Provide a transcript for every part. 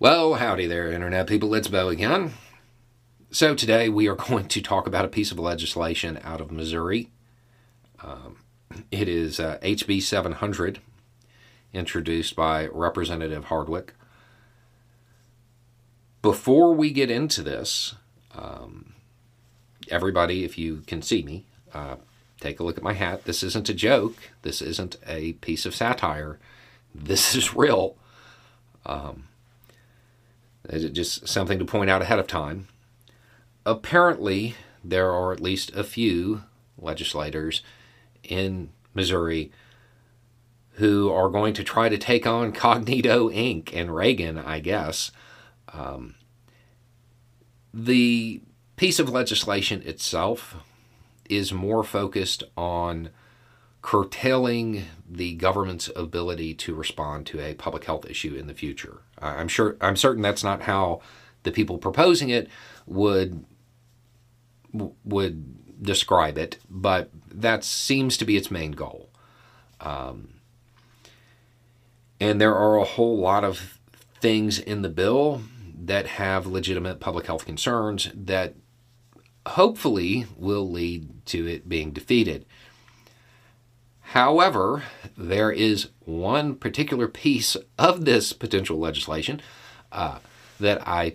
Well, howdy there, Internet people. It's Beau again. So, today we are going to talk about a piece of legislation out of Missouri. Um, it is uh, HB 700, introduced by Representative Hardwick. Before we get into this, um, everybody, if you can see me, uh, take a look at my hat. This isn't a joke, this isn't a piece of satire, this is real. Um, just something to point out ahead of time. Apparently, there are at least a few legislators in Missouri who are going to try to take on Cognito Inc. and Reagan, I guess. Um, the piece of legislation itself is more focused on curtailing the government's ability to respond to a public health issue in the future. I'm sure I'm certain that's not how the people proposing it would would describe it, but that seems to be its main goal. Um, and there are a whole lot of things in the bill that have legitimate public health concerns that hopefully will lead to it being defeated. However, there is one particular piece of this potential legislation uh, that I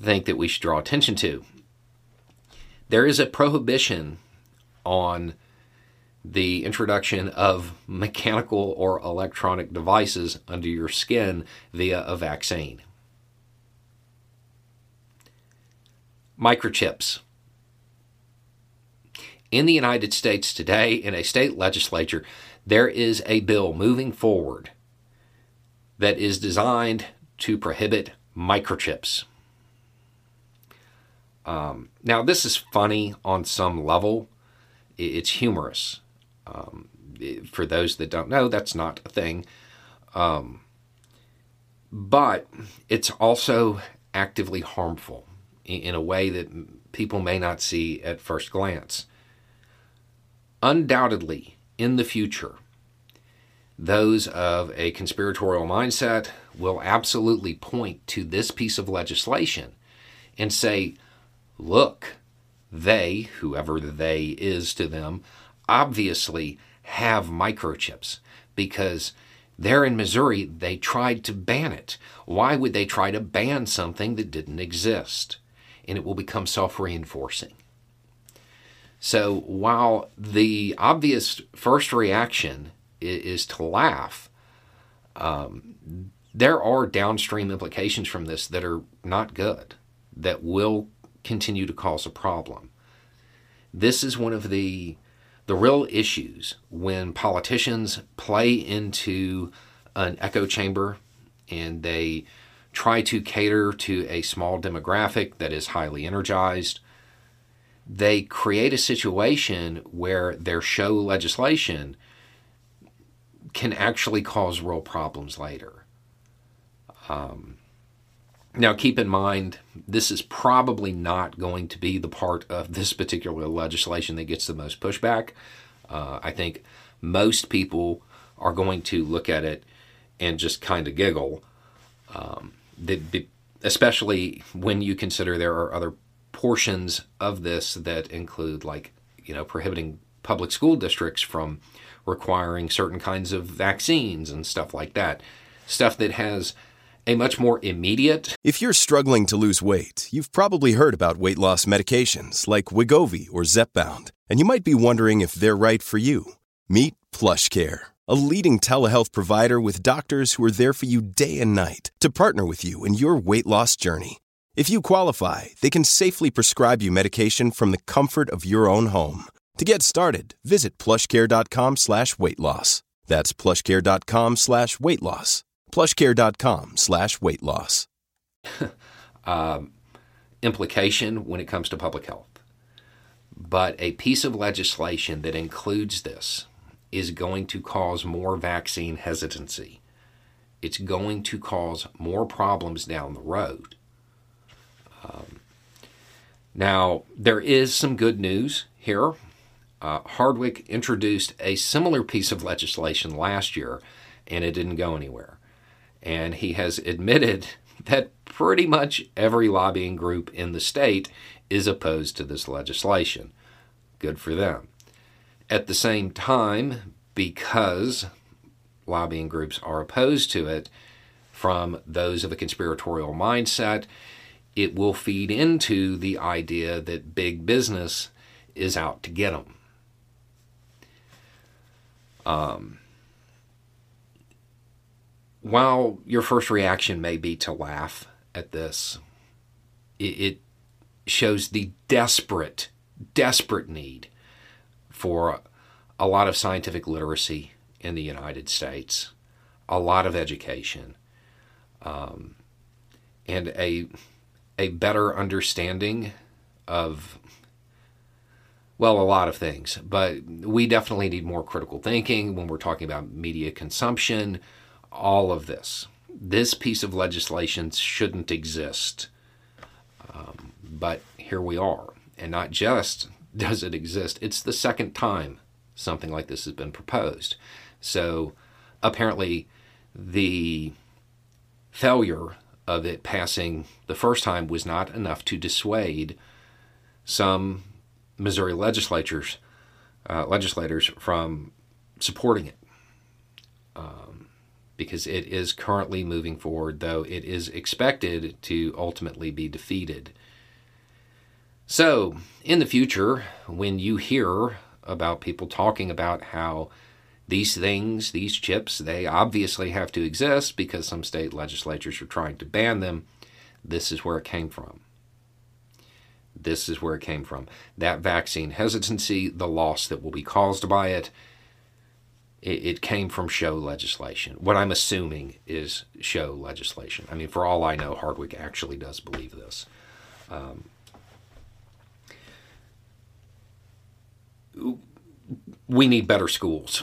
think that we should draw attention to. There is a prohibition on the introduction of mechanical or electronic devices under your skin via a vaccine. Microchips in the United States today, in a state legislature, there is a bill moving forward that is designed to prohibit microchips. Um, now, this is funny on some level, it's humorous. Um, for those that don't know, that's not a thing. Um, but it's also actively harmful in a way that people may not see at first glance undoubtedly in the future, those of a conspiratorial mindset will absolutely point to this piece of legislation and say, look, they, whoever the they is to them, obviously have microchips because there in Missouri they tried to ban it. Why would they try to ban something that didn't exist? And it will become self reinforcing. So while the obvious first reaction is, to laugh, um, there are downstream implications from this that are not good, that will continue to cause a problem. This is one of the the real issues when politicians play into an echo chamber and they try to cater to a small demographic that is highly energized they create a situation where their show legislation can actually cause real problems later. Um, now, keep in mind, this is probably not going to be the part of this particular legislation that gets the most pushback. Uh, I think most people are going to look at it and just kind of giggle, um, especially when you consider there are other portions of this that include like you know prohibiting public school districts from requiring certain kinds of vaccines and stuff like that. Stuff that has a much more immediate if you're struggling to lose weight you've probably heard about weight loss medications like Wegovy or Zepbound and you might be wondering if they're right for you. Meet PlushCare a leading telehealth provider with doctors who are there for you day and night to partner with you in your weight loss journey if you qualify, they can safely prescribe you medication from the comfort of your own home. To get started, visit plushcare.com slash weight loss. That's plushcare.com slash weight loss. Plushcare.com slash weight loss. um, implication when it comes to public health. But a piece of legislation that includes this is going to cause more vaccine hesitancy. It's going to cause more problems down the road um, now, there is some good news here. Uh, Hardwick introduced a similar piece of legislation last year, and it didn't go anywhere. And he has admitted that pretty much every lobbying group in the state is opposed to this legislation. Good for them. At the same time, because lobbying groups are opposed to it from those of a conspiratorial mindset, it will feed into the idea that big business is out to get them. Um, while your first reaction may be to laugh at this, it, it shows the desperate, desperate need for a lot of scientific literacy in the United States, a lot of education, um, and a a better understanding of well, a lot of things, but we definitely need more critical thinking when we're talking about media consumption, all of this. This piece of legislation shouldn't exist. Um, but here we are. And not just does it exist, it's the second time something like this has been proposed. So apparently, the failure of it passing the first time was not enough to dissuade some Missouri legislatures uh, legislators from supporting it. Um, because it is currently moving forward, though it is expected to ultimately be defeated. So, in the future, when you hear about people talking about how these things, these chips, they obviously have to exist because some state legislatures are trying to ban them, this is where it came from. This is where it came from. That vaccine hesitancy, the loss that will be caused by it, it, it came from show legislation. What I'm assuming is show legislation. I mean, for all I know, Hardwick actually does believe this. Um, we need better schools.